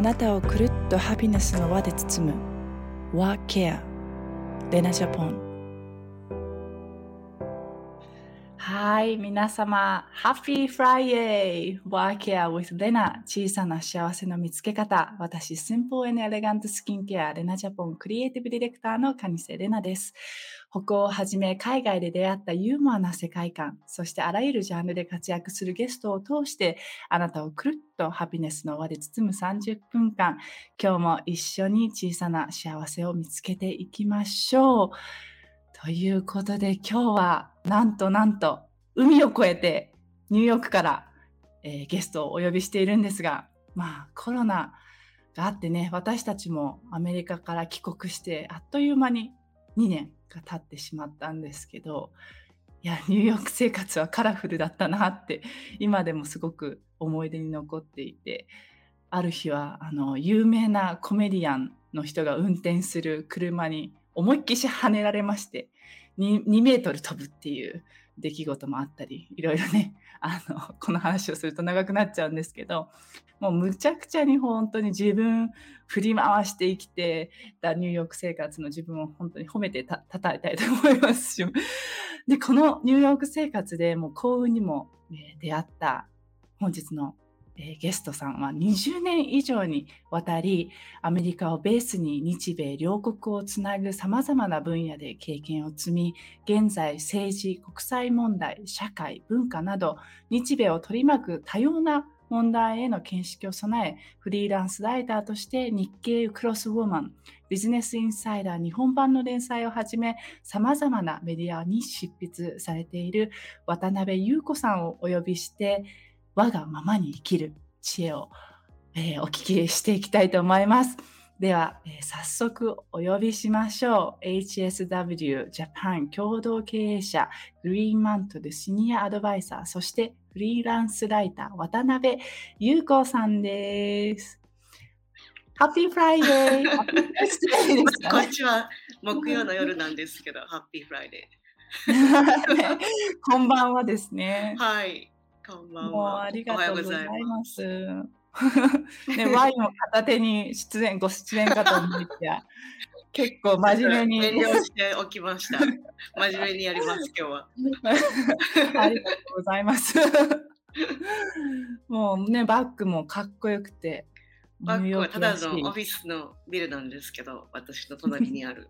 あなたをくるっとハピネスの輪で包む。What Care レナジャポン。はい皆様。Happy Friday! What Care with レナ小さな幸せの見つけ方。私シンプルエレガントスキンケアレナジャポンクリエイティブディレクターのカニセレナです。北欧をはじめ海外で出会ったユーモアな世界観、そしてあらゆるジャンルで活躍するゲストを通して、あなたをくるっとハピネスの輪で包む30分間、今日も一緒に小さな幸せを見つけていきましょう。ということで今日はなんとなんと海を越えてニューヨークから、えー、ゲストをお呼びしているんですが、まあコロナがあってね、私たちもアメリカから帰国してあっという間に2年が経ってしまったんですけどいやニューヨーク生活はカラフルだったなって今でもすごく思い出に残っていてある日はあの有名なコメディアンの人が運転する車に思いっきし跳ねられまして 2, 2メートル飛ぶっていう出来事もあったりいろいろね あのこの話をすると長くなっちゃうんですけどもうむちゃくちゃに本当に自分振り回して生きてたニューヨーク生活の自分を本当に褒めてた たいたいと思いますしでこのニューヨーク生活でもう幸運にも、出会った本日のえゲストさんは20年以上にわたりアメリカをベースに日米両国をつなぐさまざまな分野で経験を積み現在政治国際問題社会文化など日米を取り巻く多様な問題への見識を備えフリーランスライターとして日経クロスウォーマンビジネスインサイダー日本版の連載をはじめさまざまなメディアに執筆されている渡辺優子さんをお呼びして我がままに生きる知恵を、えー、お聞きしていきたいと思います。では、えー、早速お呼びしましょう。HSW ジャパン共同経営者、グリーンマントルシニアアドバイザー、そしてフリーランスライター、渡辺優子さんです。 Happy Friday こんにちは。木曜の夜なんですけど、 Happy Fridayこんばんはですね。はい。こんばんは。ありがとうございます。ね、ワインを片手に出演、ご出演かと思いきや、結構真面目に。遠慮しておきました。真面目にやります、今日は。ありがとうございます。もうね、バッグもかっこよくて。バッグはただのオフィスのビルなんですけど、私の隣にある。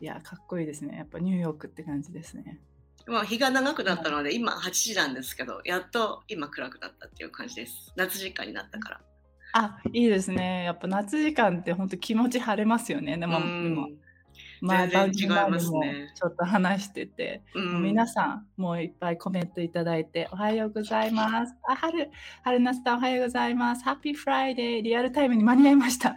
いや、かっこいいですね。やっぱニューヨークって感じですね。まあ、日が長くなったので、今8時なんですけど、やっと今暗くなったっていう感じです。夏時間になったから。あ、いいですね。やっぱ夏時間って本当気持ち晴れますよね。でも、今。まあ、全然違いますね。ちょっと話してて、うん、皆さん、もういっぱいコメントいただいて、おはようございます。あ、はる、はるなさん、おはようございます。 Happy Friday、リアルタイムに間に合いました。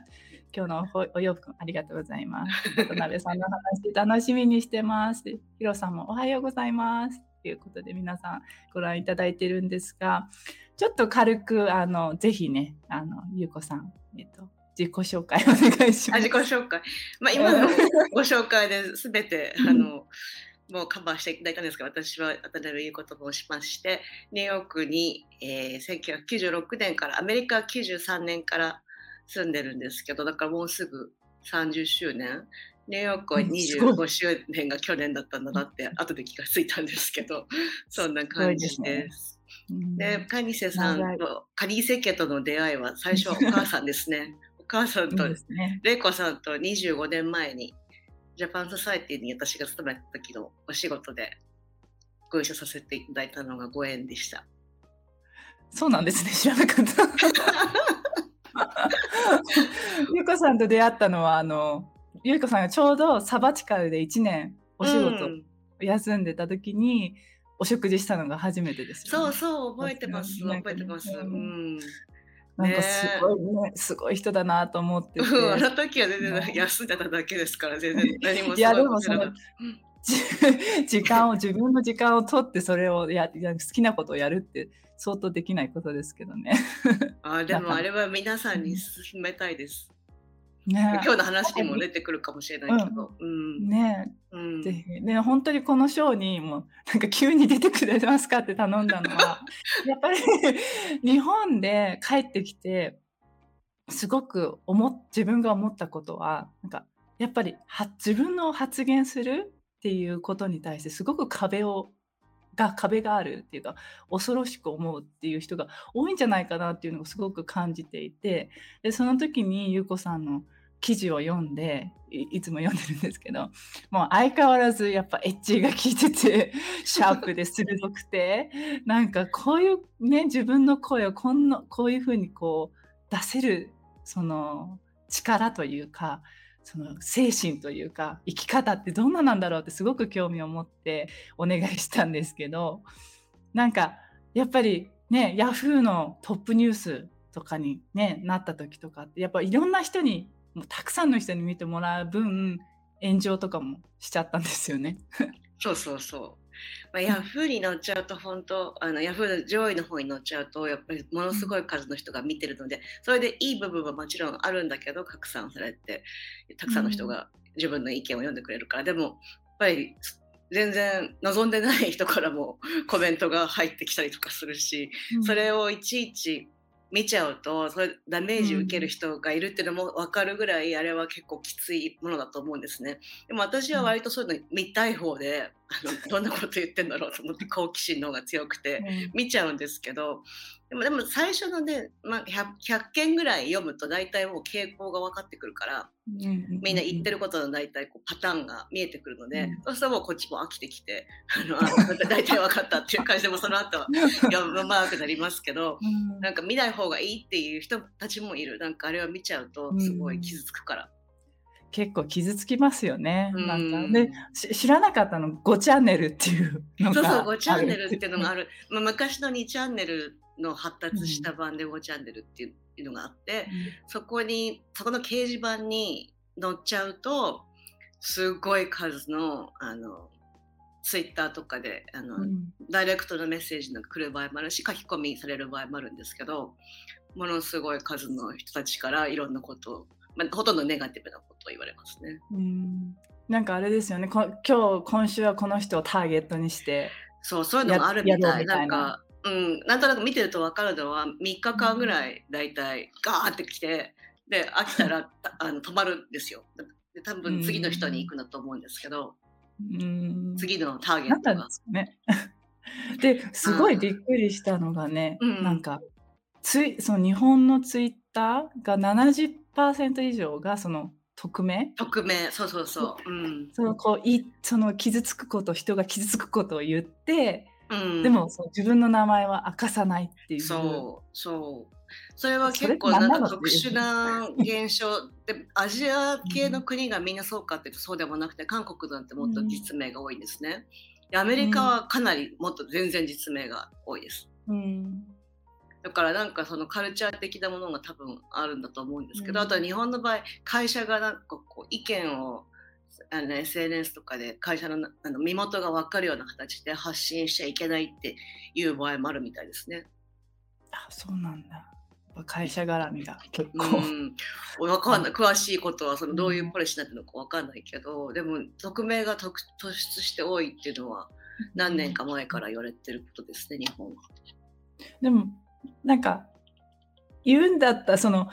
今日のお洋服ありがとうございます。渡辺さんの話楽しみにしてます。ヒロさんもおはようございます。ということで皆さんご覧いただいてるんですが、ちょっと軽くあのぜひね、あのゆうこさん、えっと自己紹介お願いします。自己紹介。まあ今のご紹介ですべてあの。もうカバーしていただいたんですが、私は渡辺優子と申しまして、ニューヨークに、えー、1996年から、アメリカ93年から住んでるんですけどだからもうすぐ30周年ニューヨークは25周年が去年だったんだなって後で気がついたんですけど そんな感じです。でカニセさんとカニセ家との出会いは最初はお母さんですね。お母さんと、ね、レイコさんと25年前にジャパンソサイティに私が勤めた時のお仕事でご一緒させていただいたのがご縁でした。そうなんですね知らなかった。ゆうこさんと出会ったのはあのゆうこさんがちょうどサバチカルで1年お仕事休んでた時に、お食事したのが初めてです、ね、そうそう覚えてます、覚えてます。うん。なんかすごいね、すごい人だなと思ってて。あの時は全然休んでただけですから、全然何も いや、でもその、時間を、自分の時間を取ってそれをや、好きなことをやるって相当できないことですけどね。あでもあれは皆さんに勧めたいです。ね、今日の話にも出てくるかもしれないけど。うん、ね、うん、ぜひ。ね本当にこのショーにもなんか急に出てくれますかって頼んだのは やっぱり日本で帰ってきてすごく思自分が思ったことはなんかやっぱりは自分の発言するっていうことに対してすごく壁をが壁があるっていうか恐ろしく思うっていう人が多いんじゃないかなっていうのをすごく感じていてでその時に優子さんの記事を読んでいつも読んでるんですけどもう相変わらずやっぱエッジが効いてて シャープで鋭くてなんかこういうね自分の声をこんなこういうふうにこう出せるその力というかその精神というか生き方ってどんななんだろうってすごく興味を持ってお願いしたんですけどなんかやっぱりねヤフーのトップニュースとかに、ね、なった時とかってやっぱいろんな人にもうたくさんの人に見てもらう分炎上とかもしちゃったんですよね。そうそうそう。まあ、ヤフーに乗っちゃうと本当あのヤフーの上位の方に乗っちゃうとやっぱりものすごい数の人が見てるのでそれでいい部分はもちろんあるんだけど拡散されてたくさんの人が自分の意見を読んでくれるから、でもやっぱり全然望んでない人からもコメントが入ってきたりとかするし、それをいちいち見ちゃうとそれダメージ受ける人がいるっていうのも分かるぐらいあれは結構きついものだと思うんですね。でも私は割とそういうの見たい方で、あのどんなこと言ってんだろうと思って好奇心の方が強くて見ちゃうんですけどでもでも最初のね、まあ100、100, 件ぐらい読むと大体もう傾向が分かってくるから、みんな言ってることの大体こうパターンが見えてくるので、うん、そうするともうこっちも飽きてきてあの 大体分かったっていう感じでもその後は読むまくなりますけど、うん、なんか見ない方がいいっていう人たちもいる。なんかあれは見ちゃうとすごい傷つくから。結構傷つきますよね。なんか。で知らなかったの5チャンネルっていうのがそうそう5チャンネルっていう。のがある。まあ、昔の2チャンネルの発達した版で5チャンネルっていうのがあって、うん、そこにそこの掲示板に載っちゃうとすごい数のあのツイッターとかであの、うん、ダイレクトのメッセージが来る場合もあるし書き込みされる場合もあるんですけどものすごい数の人たちからいろんなことを、まあ、ほとんどネガティブなことを言われますね。うん。なんかあれですよね。今日今週はこの人をターゲットにしてそうそういうのもあるみたい。なんかうん、なんとなく見てると分かるのは3日間ぐらい大体ガーって来てで飽きたら あの止まるんですよ。で多分次の人に行くんだと思うんですけど、うん、次のターゲットが。ね、ですごいびっくりしたのがね、うん、なんかついその日本のツイッターが70%以上がその匿名？匿名。そうそう。そう、うん、そのこういその傷つくこと人が傷つくことを言ってうん、でもそう自分の名前は明かさないっていうそうそうそれは結構なんか特殊な現象で アジア系の国がみんなそうかっていうとそうでもなくて韓国なんてもっと実名が多いんですね。でアメリカはかなりもっと全然実名が多いです。うん、だからなんかそのカルチャー的なものが多分あるんだと思うんですけど、うん、あとは日本の場合会社がなんかこう意見をあの SNS とかで会社のあの身元が分かるような形で発信しちゃいけないっていう場合もあるみたいですね。あそうなんだ。会社絡みが結構。うん、分かんない詳しいことはそのどういうポリシーになのか分かんないけど、うん、でも匿名が突出して多いっていうのは何年か前から言われてることですね、日本は。でもなんか言うんだったらその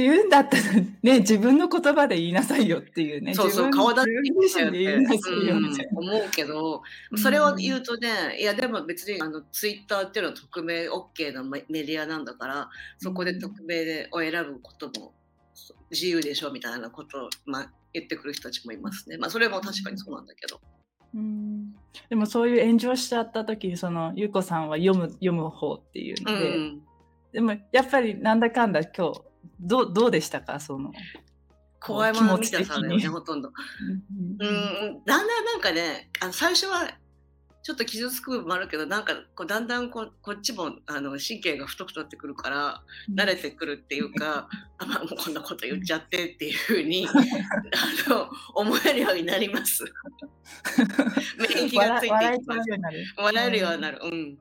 言うんだったらね、自分の言葉で言いなさいよっていうね。そうそう、顔出して言いなさいよみたいな。思うけど、それを言うとね、いやでも別にあのツイッターっていうのは匿名 OK のメディアなんだから、そこで匿名でを選ぶことも自由でしょみたいなことを、まあ、言ってくる人たちもいますね。まあそれも確かにそうなんだけど。うんでもそういう炎上しちゃった時にその優子さんは読む読む方っていうので、うん、でもやっぱりなんだかんだ今日どうどうでしたか？その怖いもの見たさだよねほとんど。うんだんだんなんかねあの最初はちょっと傷つく部分もあるけどなんかこうだんだんここっちもあの神経が太くなってくるから慣れてくるっていうか、あまあもうこんなこと言っちゃってっていうふうに あの思えるようになります。免疫がついていきます。笑えるようになる。うん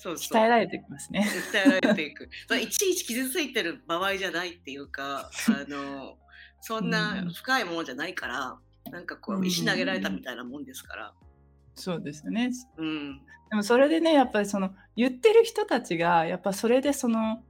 そうそう鍛えられてきますね。鍛えられていく。いちいち傷ついてる場合じゃないっていうか、あのそんな深いものじゃないから、うん、なんかこう石投げられたみたいなもんですから。うん、そうですよね。うん。でもそれでね、やっぱりその言ってる人たちがやっぱそれでその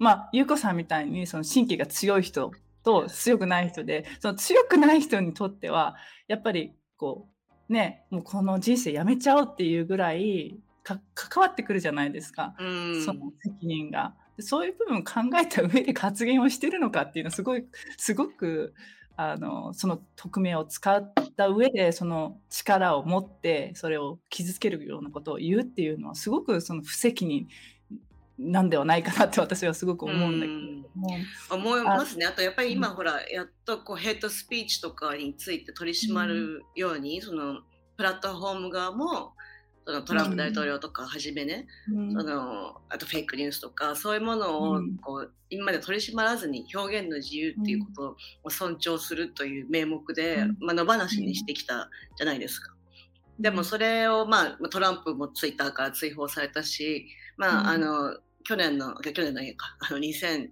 まあ優子さんみたいにその神経が強い人と強くない人でその強くない人にとってはやっぱりこうねもうこの人生やめちゃおうっていうぐらい関わってくるじゃないですか、うん、その責任が。そういう部分を考えた上で発言をしてるのかっていうのはすごいすごくあのその匿名を使った上でその力を持ってそれを傷つけるようなことを言うっていうのはすごくその不責任なんではないかなって私はすごく思うんだけど思いますね。あとやっぱり今、ほらやっとこうヘッドスピーチとかについて取り締まるように、そのプラットフォーム側もそのトランプ大統領とかはじめね、うん、そのあとフェイクニュースとかそういうものをこう、今まで取り締まらずに表現の自由っていうことを尊重するという名目で、まあ、野放しにしてきたじゃないですか。でもそれを、まあ、トランプもツイッターから追放されたし、まあ、あの去年の去年のか。あの2000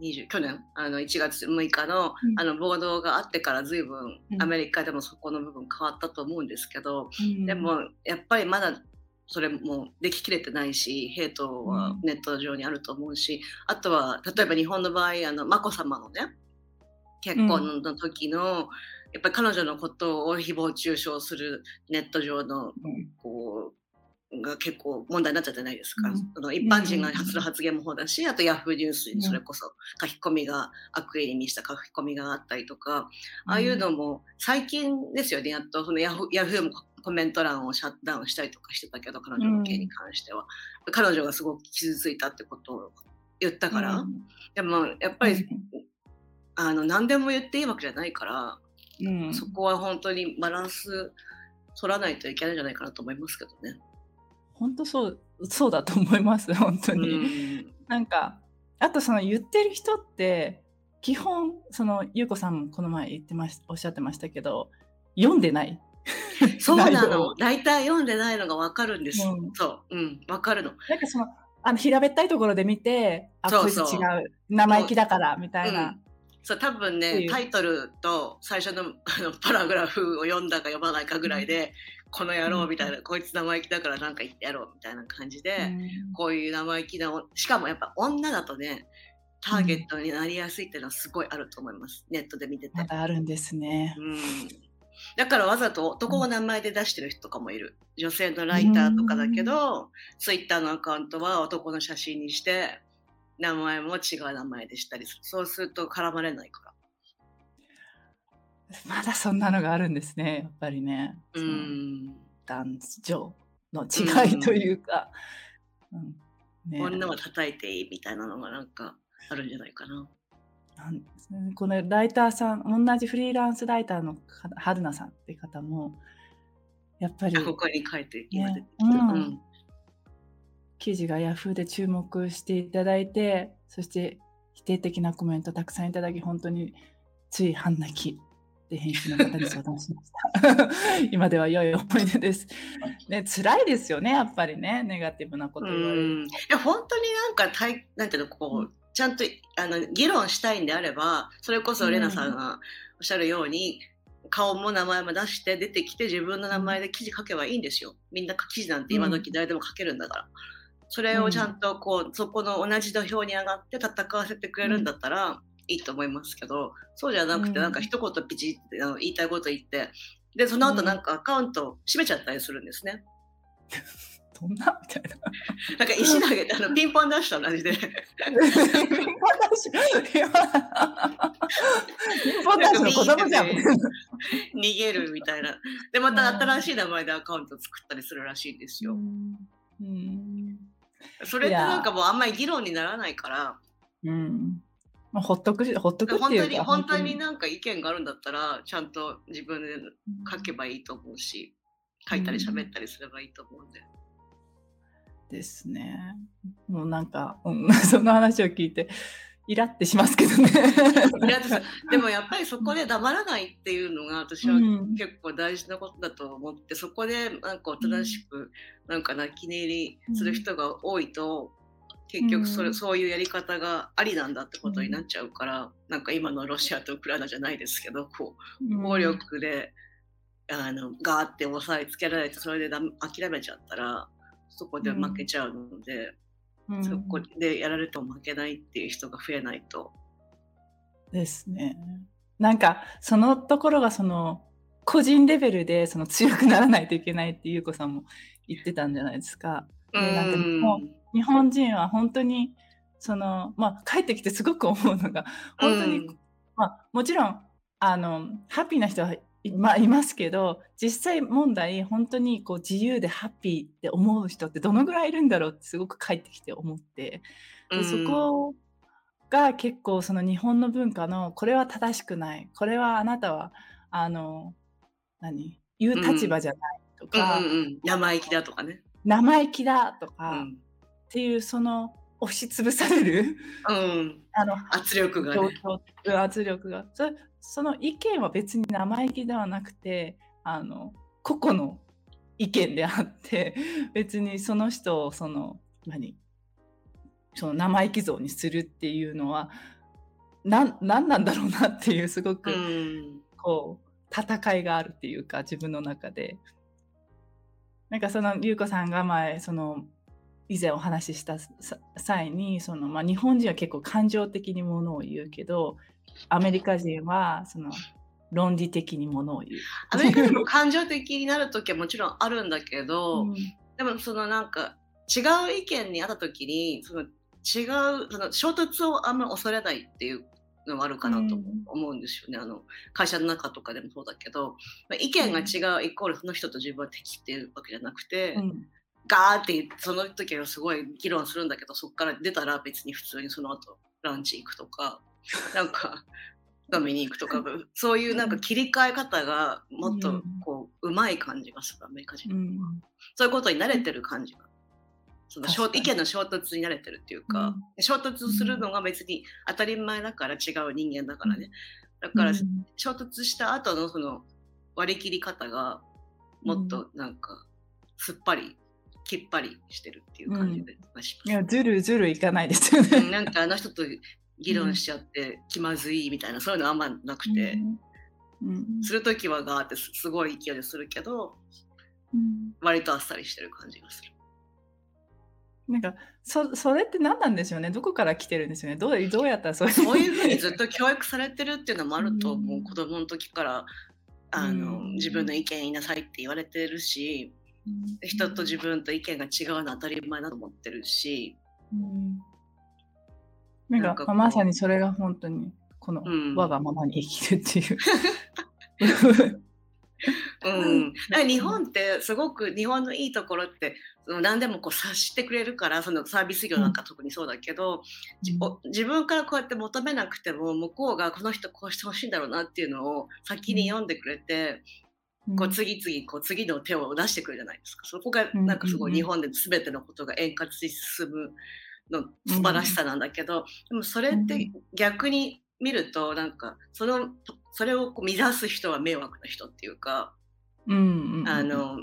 20去年あの1月6日の,、あの暴動があってから随分アメリカでもそこの部分変わったと思うんですけど、でもやっぱりまだそれもでききれてないしヘイトはネット上にあると思うし、あとは例えば日本の場合あの眞子さまのね結婚の時の、やっぱり彼女のことを誹謗中傷するネット上のこうが結構問題になっちゃってないですか、うん、その一般人がする発言もそうだし、あとヤフーニュースにそれこそ書き込みが悪意にした書き込みがあったりとか、ああいうのも最近ですよね。やっとそのヤフヤフーもコメント欄をシャットダウンしたりとかしてたけど彼女の件に関しては、うん、彼女がすごく傷ついたってことを言ったから、うん、でもやっぱり、あの何でも言っていいわけじゃないから、そこは本当にバランス取らないといけないんじゃないかなと思いますけどね。本当そうそうだと思います 本当に、うん、なんかあとその言ってる人って基本その優子さんもこの前言ってましおっしゃってましたけど読んでない。そうなの。大体読んでないのが分かるんです、うん、そう。うん。分かるの。なんかそのあの平べったいところで見てあこいつ違う生意気だからみたいな、そう多分ねタイトルと最初のあのパラグラフを読んだか読まないかぐらいで、この野郎みたいな、こいつ生意気だからなんか言ってやろうみたいな感じで、こういう生意気なしかもやっぱ女だとねターゲットになりやすいっていうのはすごいあると思います、ネットで見てて。まだあるんですね。うんだからわざと男の名前で出してる人とかもいる。女性のライターとかだけど、ツイッターのアカウントは男の写真にして、名前も違う名前でしたりする。そうすると絡まれないから。まだそんなのがあるんですね、やっぱりね。うん。男女の違いというか。うん、ね、女は叩いていいみたいなのがなんかあるんじゃないかな。なんこのライターさん、同じフリーランスライターの春菜さんって方も、やっぱり。ここに書いて、今出てきて、ね、うん、記事がヤフーで注目していただいて、そして否定的なコメントたくさんいただき、本当につい半泣きで編集の方に相談しました。今では良い思い出です。ね、辛いですよね、やっぱりね、ネガティブなこと言われる。いや、本当になんかたい、なんていうの、こう、うん、ちゃんとあの議論したいんであれば、それこそレナさんがおっしゃるように、うん、顔も名前も出して出てきて自分の名前で記事書けばいいんですよ。みんな記事なんて今時誰でも書けるんだから。それをちゃんとこう、そこの同じ土俵に上がって戦わせてくれるんだったら、いいと思いますけどそうじゃなくてなんか一言ピチってあの言いたいこと言ってでその後なんかアカウント閉めちゃったりするんですね。どんなみたいな。なんか石投げてあのピンポンダッシュと同じで。ピンポンダッシュ。ピンポンダッシュの子供じゃん。逃げるみたいな。でまた新しい名前でアカウント作ったりするらしいんですよ。うん、それってなんかもうあんまり議論にならないから。うんまあ、ほっとくほっとくっていうか本当に本当に。なんか意見があるんだったらちゃんと自分で書けばいいと思うし、書いたり喋ったりすればいいと思うんで。ですね。もうなんか、うん、その話を聞いてイラってしますけどね。でもやっぱりそこで黙らないっていうのが私は結構大事なことだと思って、うん、そこでなんかおとなしくなんか泣き寝入りする人が多いと、結局それ、うん、そういうやり方がありなんだってことになっちゃうから、うん、なんか今のロシアとウクライナじゃないですけどこう暴力で、うん、あのガーって押さえつけられてそれで諦めちゃったらそこで負けちゃうので、うんそこでやられても負けないっていう人が増えないと。ですね。なんかそのところがその個人レベルでその強くならないといけないってゆうこさんも言ってたんじゃないですか。でなんか日本日本人は本当にそのまあ帰ってきてすごく思うのが本当に、うんまあもちろんあのハッピーな人はい,、まあ、いますけど実際問題本当にこう自由でハッピーって思う人ってどのぐらいいるんだろうってすごく帰ってきて思って。でそこが結構その日本の文化のこれは正しくないこれはあなたはあの何？言う立場じゃないとか、うんうんうん、生意気だとかね。生意気だとうか、っんていうその押しつぶされるうん、あの圧力がね。圧力が。そその意見は別に生意気ではなくてあの個々の意見であって 別にその人をその何その生意気像にするっていうのはなん何なんだろうなっていうすごく、うん。こう戦いがあるっていうか自分の中で。なんかその優子さんが前その以前お話ししたさ際にその、まあ、日本人は結構感情的にものを言うけどアメリカ人はその論理的にものを言う。アメリカでも感情的になる時はもちろんあるんだけど、うん。でもそのなんか違う意見にあった時にその違うその衝突をあんま恐れないっていうのがあるかなとうん思うんですよね、あの会社の中とかでもそうだけど、まあ、意見が違うイコールその人と自分は敵っていうわけじゃなくて、うんガーってその時はすごい議論するんだけどそこから出たら別に普通にその後ランチ行くとかなんか 飲みに行くとかそういうなんか切り替え方がもっとこう、うまい感じがするアメリカ人、うん。そういうことに慣れてる感じが。その意見の衝突に慣れてるっていうか、衝突するのが別に当たり前だから違う人間だからね。だからうん。衝突した後のその割り切り方がもっとなんかすっぱりきっぱりしてるっていう感じでがしい。やずるずるいかないですようんね。なんかあの人と議論しちゃって気まずいみたいなそういうのあんまなくて、うん。うん。するときはガーってすすごい勢いでするけどうん。割とあっさりしてる感じがする。なんかそそれって何なんでしょうね。どこから来てるんですよね。どうどうやったらそういう そういうふうにずっと教育されてるっていうのもあると思う、うん。子供の時からあの、うん。自分の意見言いなさいって言われてるし人と自分と意見が違うのは当たり前だと思ってるし、うん。なんかまさにそれが本当にこのうん。我がままに生きるっていう。うん、だから日本ってすごく日本のいいところってその何でもこう察してくれるからそのサービス業なんか特にそうだけど、じお自分からこうやって求めなくても向こうがこの人こうしてほしいんだろうなっていうのを先に読んでくれて、こう次々こう次の手を出してくるじゃないですか。そこがなんかすごい日本で全てのことが円滑に進むの素晴らしさなんだけど、でもそれって逆に見るとなんかそのそれをこう乱す人は迷惑な人っていうか。うんあの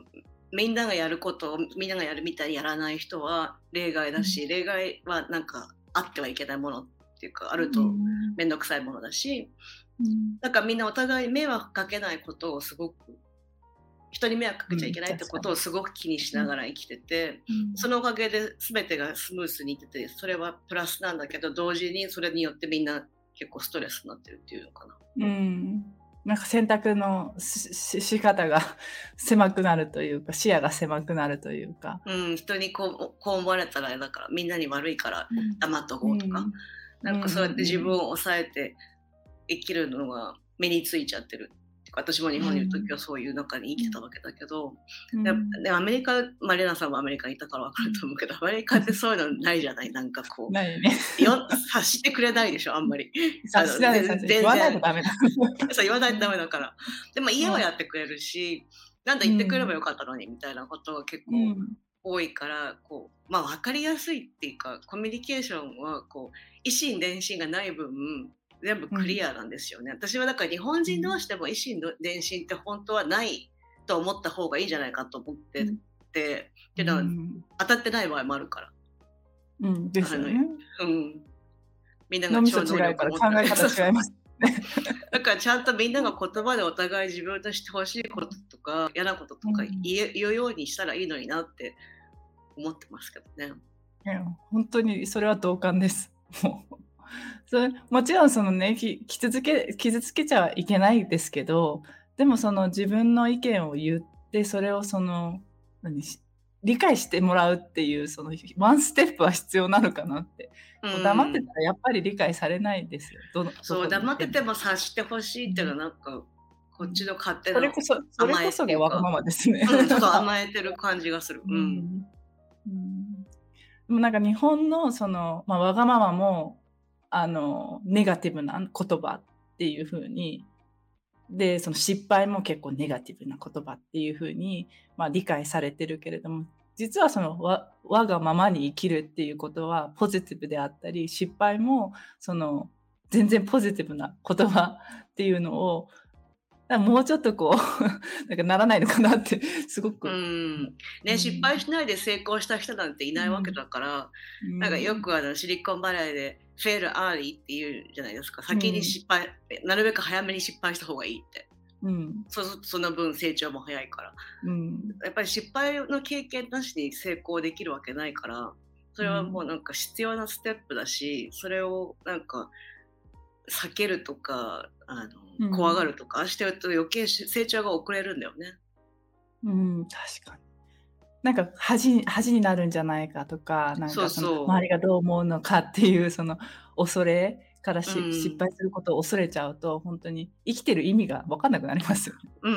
みんながやることをみんながやるみたいにやらない人は例外だし、例外はなんかあってはいけないものっていうかあるとうん面倒くさいものだし、うん。だからみんなお互い迷惑かけないことをすごく人に迷惑かけちゃいけないってことをすごく気にしながら生きてて、そのおかげで全てがスムースにいっててそれはプラスなんだけど同時にそれによってみんな結構ストレスになってるっていうのかな。うん。なんか選択のしし仕方が狭くなるというか視野が狭くなるというか。うん、人にこうこう思われたらだからみんなに悪いから黙っとこうとか、うん。なんかそうやって自分を抑えて生きるのが目についちゃってる。私も日本にいる時はそういう中に生きてたわけだけど、うんででアメリカ、マリナさんもアメリカにいたから分かると思うけど、アメリカってそういうのないじゃない？なんかこう、ないね。よ察してくれないでしょ、あんまり。さすがです全然言わないとダメだ。そう言わないとダメだから。でも家はやってくれるし、なんだ言ってくれればよかったのにみたいなことが結構うん多いから、こうまあ、分かりやすいっていうかコミュニケーションはこう一心伝心がない分全部クリアなんですよね、私はだから日本人同士でも一心伝心って本当はないと思った方がいいんじゃないかと思ってて、っていうのはうん当たってない場合もあるから、うん。ですよね。うん、みんなが違うから考え方違います。だからちゃんとみんなが言葉でお互い自分としてほしいこととか嫌なこととかうん。言え言うようにしたらいいのになって思ってますけどね。いや本当にそれは同感です。もう それもちろんそのね傷つけ傷つけちゃいけないですけどでもその自分の意見を言ってそれをその何理解してもらうっていうそのワンステップは必要なのかなって、うん、黙ってたらやっぱり理解されないですよ。そう黙ってても察してほしいっていうのはなんかこっちの勝手なそれこそそれこそがわがままですね。うん、ちょっと甘えてる感じがする。うん、うん、でもなんか日本のその、まあ、わがままもあのネガティブな言葉っていうふうにでその失敗も結構ネガティブな言葉っていうふうに、まあ、理解されてるけれども実はそのわ我がままに生きるっていうことはポジティブであったり失敗もその全然ポジティブな言葉っていうのをもうちょっとこう なんかならないのかなってすごく。うん。ね、失敗しないで成功した人なんていないわけだから、うん、なんかよくあのシリコンバレーでフェールアーリーっていうじゃないですか先に失敗、うん、なるべく早めに失敗した方がいいって。うん、そその分成長も早いから、うん、やっぱり失敗の経験なしに成功できるわけないからそれはもうなんか必要なステップだしそれをなんか避けるとかあの、怖がるとかしてると余計成長が遅れるんだよね。うん、確かに。なんか恥恥になるんじゃないかとか、なんかその周りがどう思うのかっていうその恐れからし、うん、失敗することを恐れちゃうと本当に生きてる意味が分かんなくなりますよ、ね。う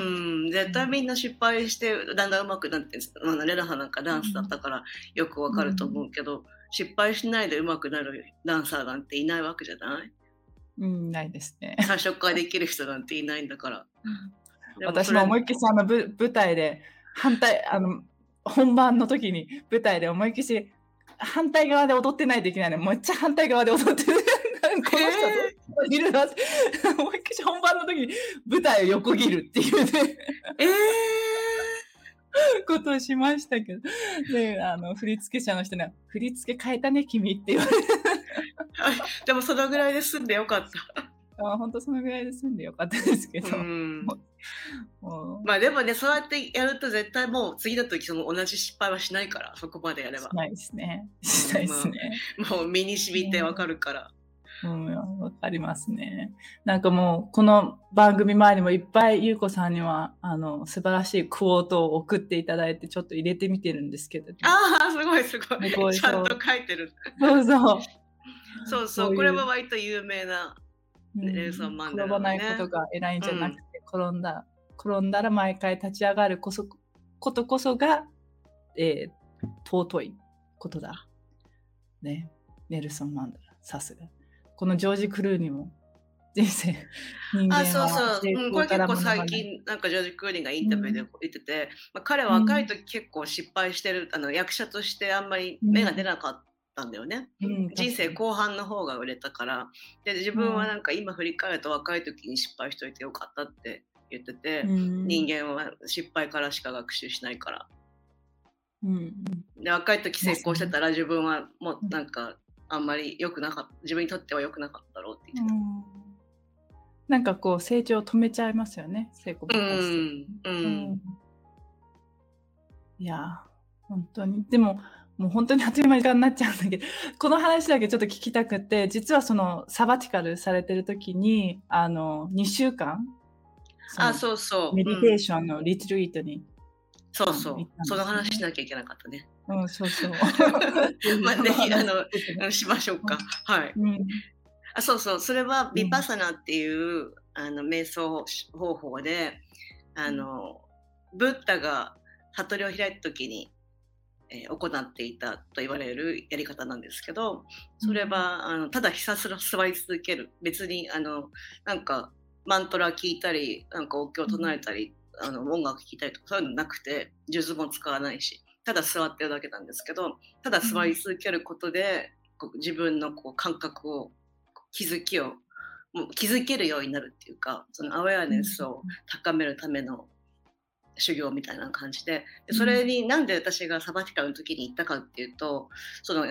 ん、絶対みんな失敗してだんだん上手くなって、まあ、レナハなんかダンスだったからよく分かると思うけど、うん、失敗しないで上手くなるダンサーなんていないわけじゃない？うん、ないですね。最初からできる人なんていないんだから。私も思いっきりあの舞台で反対あの本番の時に舞台で思いっきり反対側で踊ってないといけないの。めっちゃ反対側で踊ってる。この人いるな思いっきり本番の時に舞台を横切るっていうね。えー、ことをしましたけど。であの振付者の人には「振り付け変えたね君」って言われて でもそのぐらいで済んでよかった。あ本当そのぐらいで済んでよかったですけど。まあでもねそうやってやると絶対もう次の時その同じ失敗はしないからそこまでやれば。しないですね。しないですね。まあ、もう身に染みてわかるから。うん、わかりますね。なんかもうこの番組前にもいっぱい優子さんにはあの素晴らしいクオートを送っていただいてちょっと入れてみてるんですけど、ああすごいすごい。すごいちゃんと書いてる。そうそう。そうそう、これは割と有名なネルソン・マンデラ、ね、転ばないことが偉いんじゃなくて、うん、転んだ転んだら毎回立ち上がるこそことこそが、えー、尊いことだ。ね、ネルソン・マンデラ、さすが。このジョージ・クルーにも人生人間あそうそう、うん、これ結構最近なんかジョージ・クルーニーがインタビューで言ってて、うん、まあ、彼は若い時結構失敗してる、あの役者としてあんまり芽が出なかった。たんだよね、うん、人生後半の方が売れたから。で自分はなんか今振り返ると若い時に失敗しといてよかったって言ってて、うん、人間は失敗からしか学習しないから、うん、で若い時成功してたら自分はもうなんかあんまり良くなかった自分にとっては良くなかったろうって言ってた。なんかこう成長を止めちゃいますよね成功うん、うん、いや本当に。でももう本当にあっという間に時間になっちゃうんだけど、この話だけちょっと聞きたくて、実はそのサバティカルされてる時に、あの、2週間、あ、そうそう。メディテーションのリトリートに。そうそう。その話しなきゃいけなかったね。うん、そうそう。まあ、ぜひ、あの、しましょうか。はい。うん、あ、そうそう。それはビパサナっていう、あの、瞑想方法で、あの、ブッダが悟りを開いた時にえー、行っていたと言われるやり方なんですけどそれはあのただひたすら座り続ける。別にあのなんかマントラ聞いたりなんかお経を唱えたり、あの音楽聴いたりとかそういうのなくて数珠も使わないしただ座ってるだけなんですけどただ座り続けることで、こう自分のこう感覚を気づきをもう気づけるようになるっていうかそのアウェアネスを高めるための修行みたいな感じで。でそれになんで私がサバティカルの時に行ったかっていうとその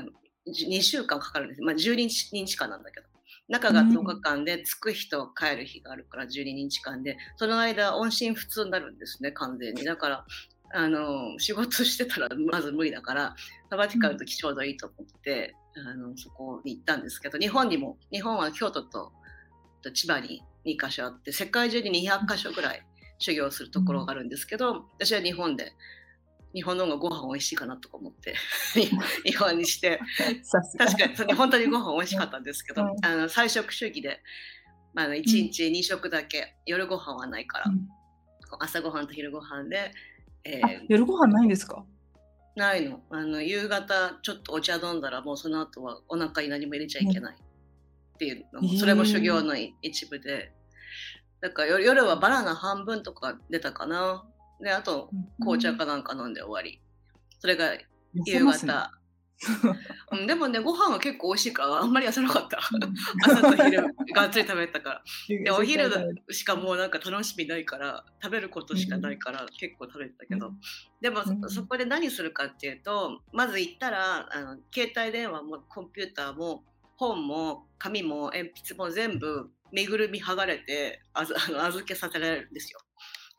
2週間かかるんです、まあ、12日間なんだけど。中が10日間で着く日と帰る日があるから12日間で。その間音信不通になるんですね完全に。だからあの仕事してたらまず無理だからサバティカルの時ちょうどいいと思って、あのそこに行ったんですけど日本にも日本は京都とと千葉に2カ所あって世界中に200カ所ぐらい修行するところがあるんですけど、私は日本で日本の方がご飯美味しいかなとか思って 日本にして。確かに本当にご飯美味しかったんですけど、うんあの菜食主義で、まあ、1日2食だけ、夜ご飯はないから、うん。朝ごはんと昼ご飯で、えあー夜ご飯ないんですか？ないの。あの夕方ちょっとお茶飲んだらもうその後はお腹に何も入れちゃいけないっていうのも、それも修行の一部でだから夜夜はバナナ半分とか出たかな。であと紅茶かなんか飲んで終わり。それが痩夕方、うん、でもねご飯は結構美味しいからあんまり痩せなかった。うん。朝と昼がっつり食べたから。でお昼しかもうなんか楽しみないから食べることしかないから結構食べてたけど、でもうん。そこで何するかっていうとまず行ったらあの携帯電話もコンピューターも本も紙も鉛筆も全部身ぐるみ剥がれてあず あの預けさせられるんですよ。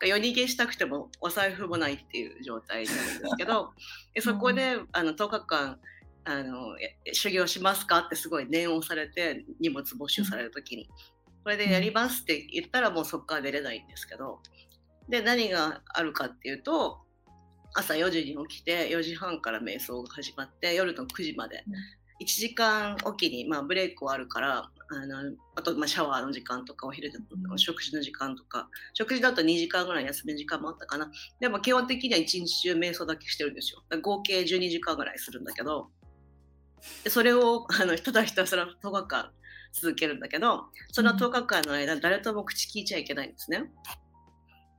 夜逃げしたくてもお財布もないっていう状態なんですけど でそこであの10日間あのえ修行しますかってすごい念を押されて荷物没収される時に。これでやりますって言ったらもうそこから出れないんですけどで何があるかっていうと朝4時に起きて4時半から瞑想が始まって夜の9時まで。うん。1時間おきに、まあ、ブレイクはあるからあのあと、まあ、シャワーの時間とかお昼での食事の時間とか食事だと2時間ぐらい休みの時間もあったかな。でも基本的には1日中瞑想だけしてるんですよ。合計12時間ぐらいするんだけど。でそれをあのただひたすら10日間続けるんだけどその10日間の間誰とも口聞いちゃいけないんですね。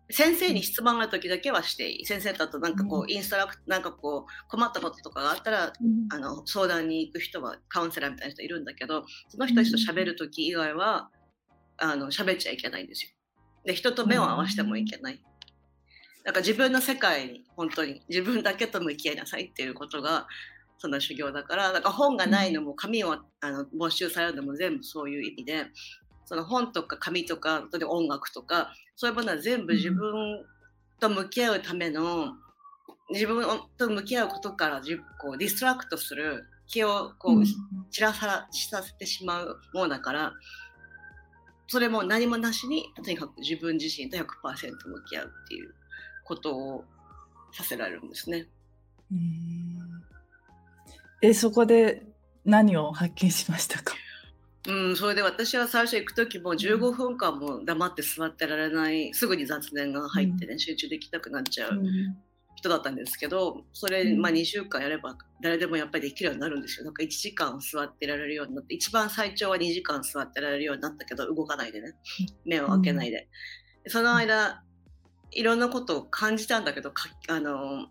先生に質問がある時だけはしていい。先生だとなんかこううインストラクなんかこう困ったこととかがあったらうん。あの相談に行く人はカウンセラーみたいな人いるんだけどその人たちと喋る時以外はあの喋っちゃいけないんですよ。で人と目を合わせてもいけない。なんか自分の世界に本当に自分だけと向き合いなさいっていうことがその修行だからなんか本がないのも紙をあの没収されるのも全部そういう意味でその本とか紙とか音楽とかそういうものは全部自分と向き合うための自分と向き合うことからじこう distract する気をこう、散らささせてしまうものだからそれも何もなしにとにかく自分自身と100%向き合うっていうことをさせられるんですね。うん。えそこで何を発見しましたか？うん、それで私は最初行く時も15分間も黙って座ってられないすぐに雑念が入ってね、集中できなくなっちゃう人だったんですけどそれ、うん。まあ、2週間やれば誰でもやっぱりできるようになるんですよ。なんか1時間座ってられるようになって一番最長は2時間座ってられるようになったけど動かないでね。目を開けないで、その間いろんなことを感じたんだけどかあの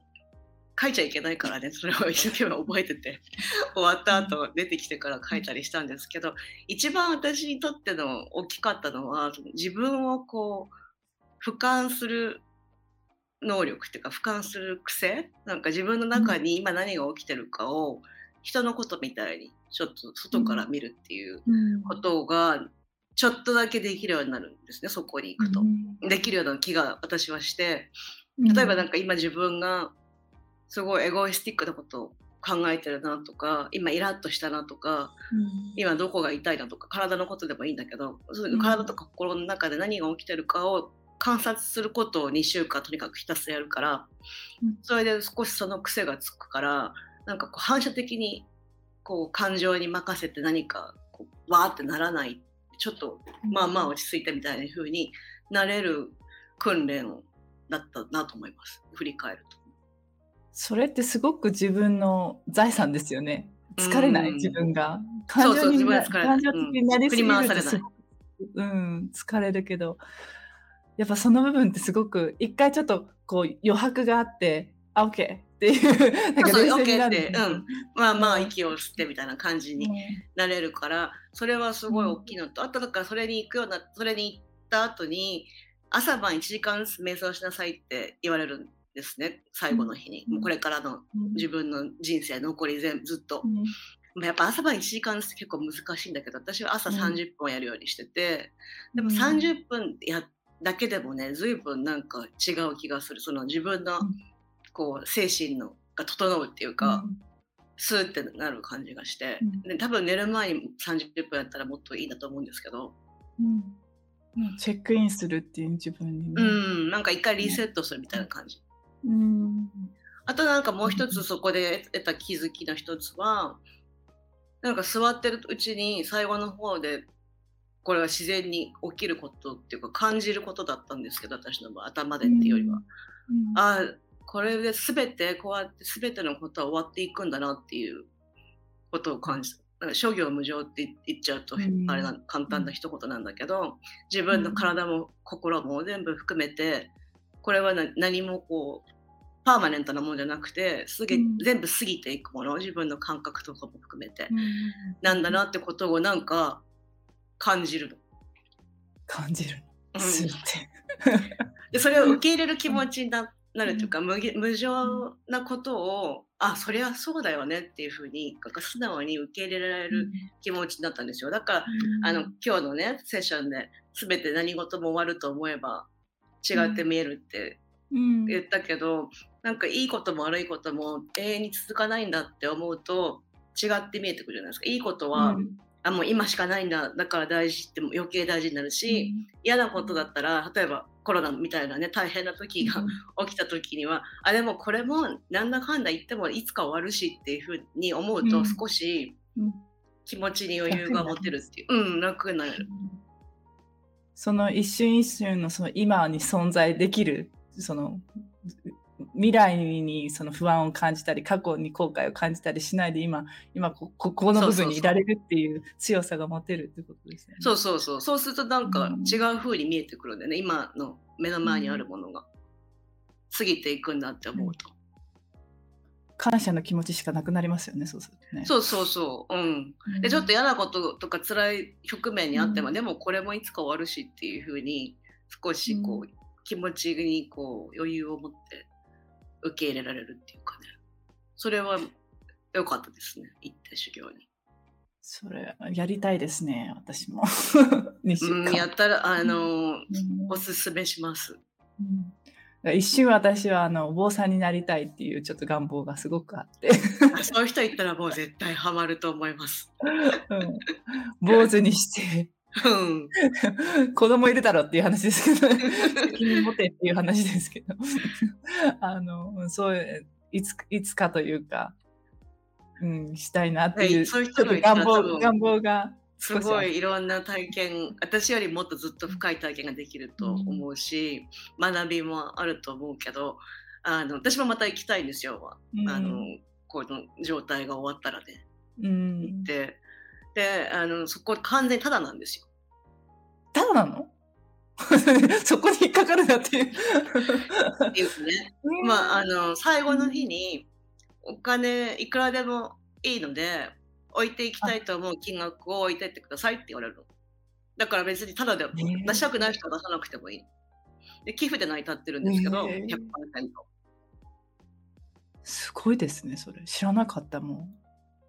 書いちゃいけないからねそれを一生懸命覚えてて。終わった後出てきてから書いたりしたんですけど一番私にとっての大きかったのは自分をこう俯瞰する能力っていうか俯瞰する癖なんか自分の中に今何が起きてるかを人のことみたいにちょっと外から見るっていうことがちょっとだけできるようになるんですねそこに行くと。できるような気が私はして。例えばなんか今自分がすごいエゴイスティックなことを考えてるなとか今イラッとしたなとか今どこが痛いなとか体のことでもいいんだけどそう体とか心の中で何が起きてるかを観察することを2週間とにかくひたすらやるからうん。それで少しその癖がつくからなんかこう反射的にこう感情に任せて何かこうわーってならないちょっとまあまあ落ち着いたみたいな風になれる訓練だったなと思います。振り返ると。それってすごく自分の財産ですよね。疲れない、うん自分が。感情的になりすぎるとすごくうん、疲れるけど、やっぱその部分ってすごく、一回ちょっとこう余白があって、あ、OK っていう、なんか冷静にな OK っるて、うん、まあまあうん息を吸ってみたいな感じにうん。なれるからそれはすごい大きいのと、あとだからそれに行くようなそれに行った後に朝晩1時間瞑想しなさいって言われるんですね。最後の日に、うん。もうこれからの自分の人生残り全ずっと、うん。まあやっぱ朝晩1時間結構難しいんだけど私は朝うん。30分やるようにしてて、でもうん。30分やだけでもね随分なんか違う気がする。その自分のうん。こう精神のが整うっていうか、スーってなる感じがして、うん。で多分寝る前に30分やったらもっといいなと思うんですけど、うん。チェックインするっていう自分にね。うん、なんか一回リセットするみたいな感じ。うん。あとなんかもう一うん。つそこで得た気づきの一つは、なんか座ってるうちに最後の方でこれは自然に起きることっていうか感じることだったんですけど私の頭でっていうよりは、うん。ああこれで全てこうやって全てのことは終わっていくんだなっていうことを感じた。なんか諸行無常って言っちゃうと、うん。あれな簡単な一言なんだけど自分の体も心も全部含めてこれはな何もこうパーマネントなものじゃなくてすげ、うん。全部過ぎていくもの自分の感覚とかも含めて、うんなんだなってことをなんか感じるの。感じる。すって。でそれを受け入れる気持ちにななるというか、無ぎ無常なことをあそりゃそうだよねっていうふうになんか素直に受け入れられる気持ちになったんですよ。だから、あの今日のねセッションで全て何事も終わると思えば違って見えるってうん言ったけど、なんかいいことも悪いことも永遠に続かないんだって思うと違って見えてくるじゃないですか。いいことは、うん。あもう今しかないんだだから大事って余計大事になるし、嫌なことだったら例えばコロナみたいなね大変な時が起きた時には、あでもこれもなんだかんだ言ってもいつか終わるしっていうふうに思うとうん。少しうん。気持ちに余裕が持てるっていう、うん、楽になる。その一瞬一瞬のその今に存在できるその未来にその不安を感じたり過去に後悔を感じたりしないで今今こここの部分にいられるっていう強さが持てるってことですよね。そうそうそうそうするとなんかうん違う風に見えてくるんだよね今の目の前にあるものが過ぎていくんだって思うと。感謝の気持ちしかなくなりますよねそうするとね。そうそうそう。うん。うんでちょっと嫌なこととか辛い局面にあっても、うんでもこれもいつか終わるしっていう風に少しこう、う気持ちにこう余裕を持って受け入れられるっていうかねそれは良かったですね行って修行に。それやりたいですね私も。2週うん、間やったらあのーうんおすすめします。うん一瞬私はあのお坊さんになりたいっていうちょっと願望がすごくあって、あそういう人言ったらもう絶対ハマると思います。うん坊主にしてうん。子供いるだろうっていう話ですけど、責任持てっていう話ですけど。あのそういついつかというか、うん、したいなっていう、はいそういう人がいたら願望願望がすごいいろんな体験私よりもっとずっと深い体験ができると思うし、学びもあると思うけどあの私もまた行きたいんですよ、うん。あのこの状態が終わったらね。うん、でであのそこ完全にただなんですよ。ただなの？そこに引っかかるなっていう。っていうねまああの最後の日にお金いくらでもいいので置いていきたいと思う金額を置いてってくださいって言われるの。だから別にただでね出したくない人は出さなくてもいい。で寄付で成り立ってるんですけど、ね100%。すごいですね、それ。知らなかったもん。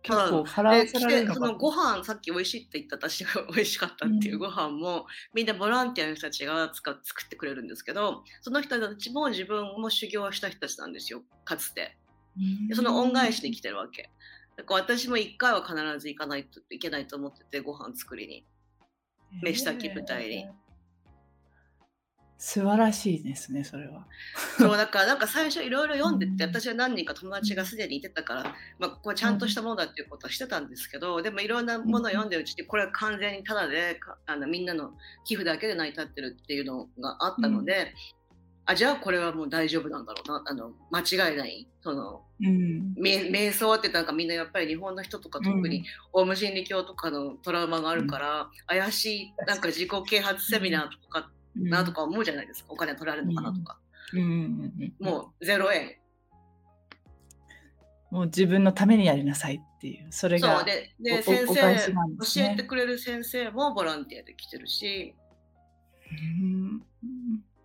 結構払わでせられるのそのご飯さっき美味しいって言った私が美味しかったっていううん。ご飯も、みんなボランティアの人たちが作ってくれるんですけどその人たちも自分も修行した人たちなんですよかつて。でその恩返しで来てるわけ。だから私も一回は必ず行かないといけないと思っててご飯作りに。飯炊き舞台に素晴らしいですね、それは。そうだからなんか最初いろいろ読んでってうん私は何人か友達がすでにいてたから、まあ、これちゃんとしたものだっていうことはしてたんですけどでもいろんなものを読んでるうちにこれは完全にただでかあのみんなの寄付だけで成り立ってるっていうのがあったので、あじゃあこれはもう大丈夫なんだろうなあの間違いないそのうん。め瞑想ってなんかみんなやっぱり日本の人とか特にオウム真理教とかのトラウマがあるから、怪しいなんか自己啓発セミナーとかなとか思うじゃないですか。お金取られるのかなとか、うん。うんうん、もう0円。もう自分のためにやりなさいっていう、それがそう。ででお先生、ね。教えてくれる先生もボランティアで来てるし。うん。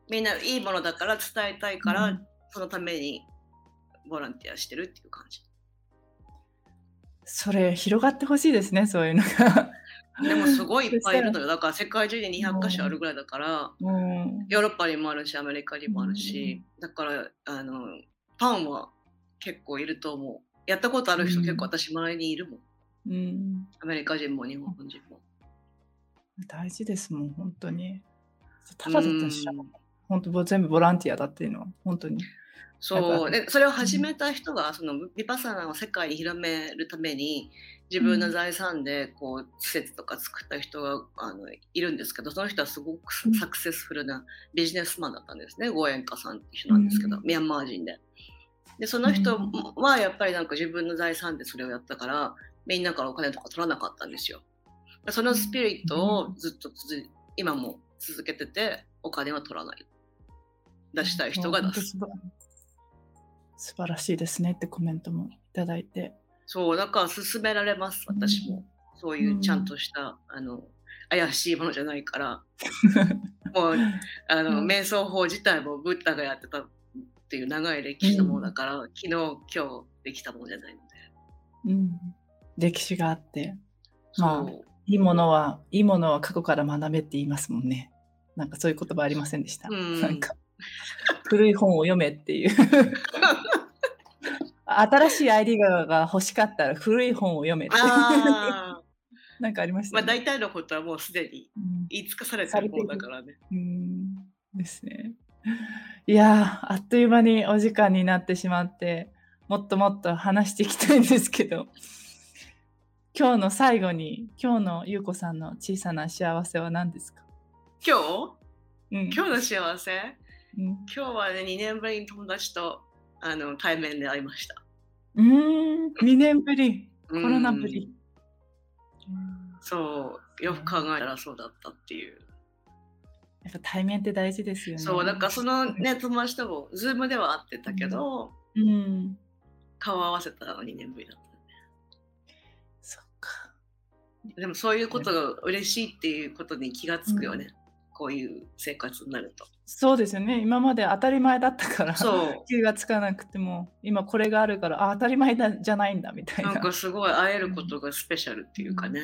みんないいものだから伝えたいから、うん。そのためにボランティアしてるっていう感じ。それ広がってほしいですね、そういうのが。でもすごいいっぱいいるのよだから世界中に200箇所あるぐらいだから、うんヨーロッパにもあるしアメリカにもあるし、だからあのパンは結構いると思う。やったことある人結構私周りにいるもん。うん、アメリカ人も日本人も。大事ですもん、本当に。ただだったらうん本当全部ボランティアだっていうのは本当に。そうでそれを始めた人がそのビパサナを世界に広めるために自分の財産でこう施設とか作った人があのいるんですけどその人はすごくうんサクセスフルなビジネスマンだったんですねゴエンカさんって人なんですけど、うんミャンマー人で。でその人はやっぱりなんか自分の財産でそれをやったからみんなからお金とか取らなかったんですよ。でそのスピリットをずっと今も続けててお金は取らない。出したい人が出す。素晴らしいですねってコメントもいただいて。そう、だから勧められます、私も。そういうちゃんとした、あの、怪しいものじゃないから、もう、あの、うん瞑想法自体もブッダがやってたっていう長い歴史のものだから、昨日、今日できたものじゃないので。うん、歴史があって、まう。いいものは、いいものは過去から学べって言いますもんね。なんかそういう言葉ありませんでした。うんなんか 古い本を読めっていう。新しいアイディアが欲しかったら古い本を読め なんかありました、まあね。大体のことはもうすでにうん言い尽かされてるものだからね。うん。ですね。いやーあっという間にお時間になってしまってもっともっと話していきたいんですけど。今日の最後に今日のゆうこさんの小さな幸せは何ですか、今日？うん。今日の幸せ？うん。今日はね、2年ぶりに友達とあの対面で会いました。うーん2年ぶりココロナぶり。そう、よく考えたらそうだったっていう。やっぱ対面って大事ですよね。そう、なんかそのね、友達とも、ズームでは会ってたけど、うん。顔合わせたの2年ぶりだったね。そっか。でもそういうことが嬉しいっていうことに気がつくよね。こういう生活になると。そうですよね。今まで当たり前だったから。そ 気がつかなくても。今これがあるからあ当たり前だじゃないんだみたう、いな。なんかすごい会えることがスペシャルっていうかね。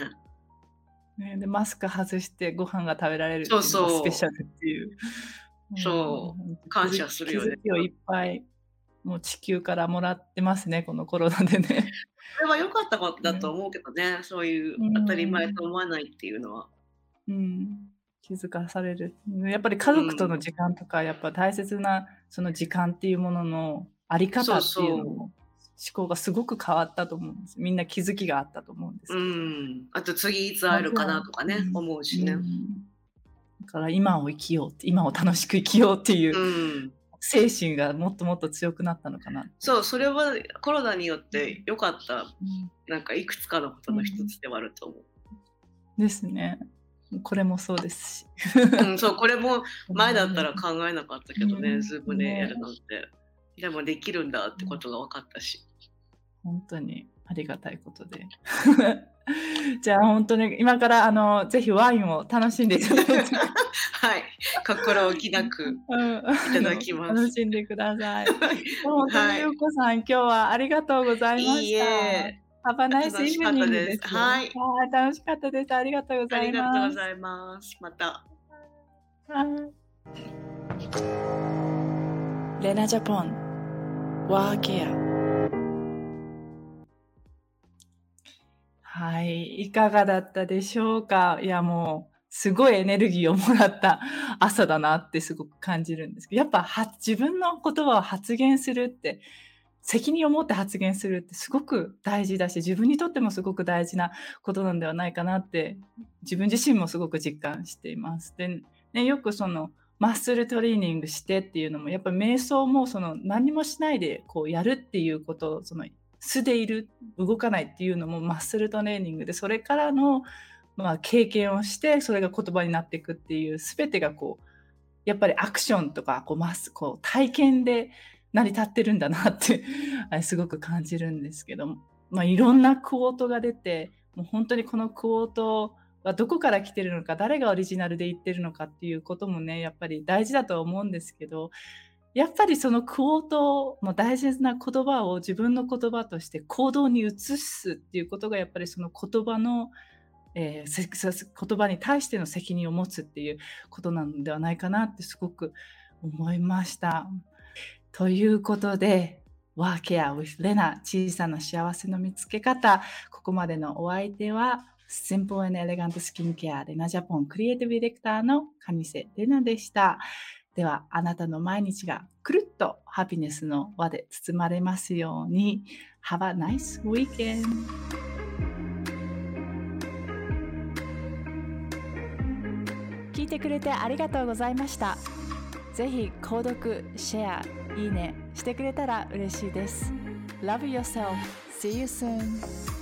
ね、でマスク外してご飯が食べられるっていうのがそうそう。スペシャルっていう。そう。うん。感謝するよね。気づきをいっぱいもう地球からもらってますねこのコロナでね。それは良かったことだと思うけどね、そういう当たり前と思わないっていうのは。うん気づかされる。やっぱり家族との時間とか、やっぱ大切なその時間っていうもののあり方っていうのも思考がすごく変わったと思うんです。みんな気づきがあったと思うんです。けうど、ん。あと次いつ会えるかなとかね、うん。思うしね。うんだから今を生きよう今を楽しく生きようっていううん。精神がもっともっと強くなったのかな。そう、それはコロナによって良かった、なんかいくつかのことの一つではあると思ですね。これもそうですし。う。うん、そう、これも前だったら考えなかったけどね、うんズームでやるなんて。でもできるんだってことが分かったし。本当にありがたいことで。じゃあ本当に今からあのぜひワインを楽しんでいただいて、はい、心置きなく。うんいただきます楽しんでください。本当はいにゆうこさん、今日はありがとうございました。いいえ、Have a nice 楽しかった evening ですです。はい楽しかったです。ありがとうごあざいます。りがとうございます。また。はいレナジャポンワーケアはいいかがだったでしょうか？いやもうすごいエネルギーをもらった朝だなってすごく感じるんですけどやっぱは自分の言葉を発言するって責任を持って発言するってすごく大事だし自分にとってもすごく大事なことなんではないかなって自分自身もすごく実感しています。でね、よくそのマッスルトレーニングしてっていうのもやっぱ瞑想もその何もしないでこうやるっていうことその素でいる動かないっていうのもマッスルトレーニングでそれからの、まあ、経験をしてそれが言葉になっていくっていう全てがこうやっぱりアクションとかこうマスこう体験で成り立ってるんだなって すごく感じるんですけど、まあ、いろんなクオートが出てもう本当にこのクオートがどこから来てるのか誰がオリジナルで言ってるのかっていうこともねやっぱり大事だとは思うんですけどやっぱりそのクオートも大切な言葉を自分の言葉として行動に移すっていうことがやっぱりその言葉の、えー言葉に対しての責任を持つっていうことなのではないかなってすごく思いました。ということでワーケア with レナ小さな幸せの見つけ方ここまでのお相手は Simple and Elegant Skincare レナジャポンクリエイティブディレクターの上瀬レナでしたではあなたの毎日がくるっとハピネスの輪で包まれますように Have a nice weekend! 聞いてくれてありがとうございました。ぜひ購読、シェア、いいねしてくれたら嬉しいです。Love yourself. See you soon.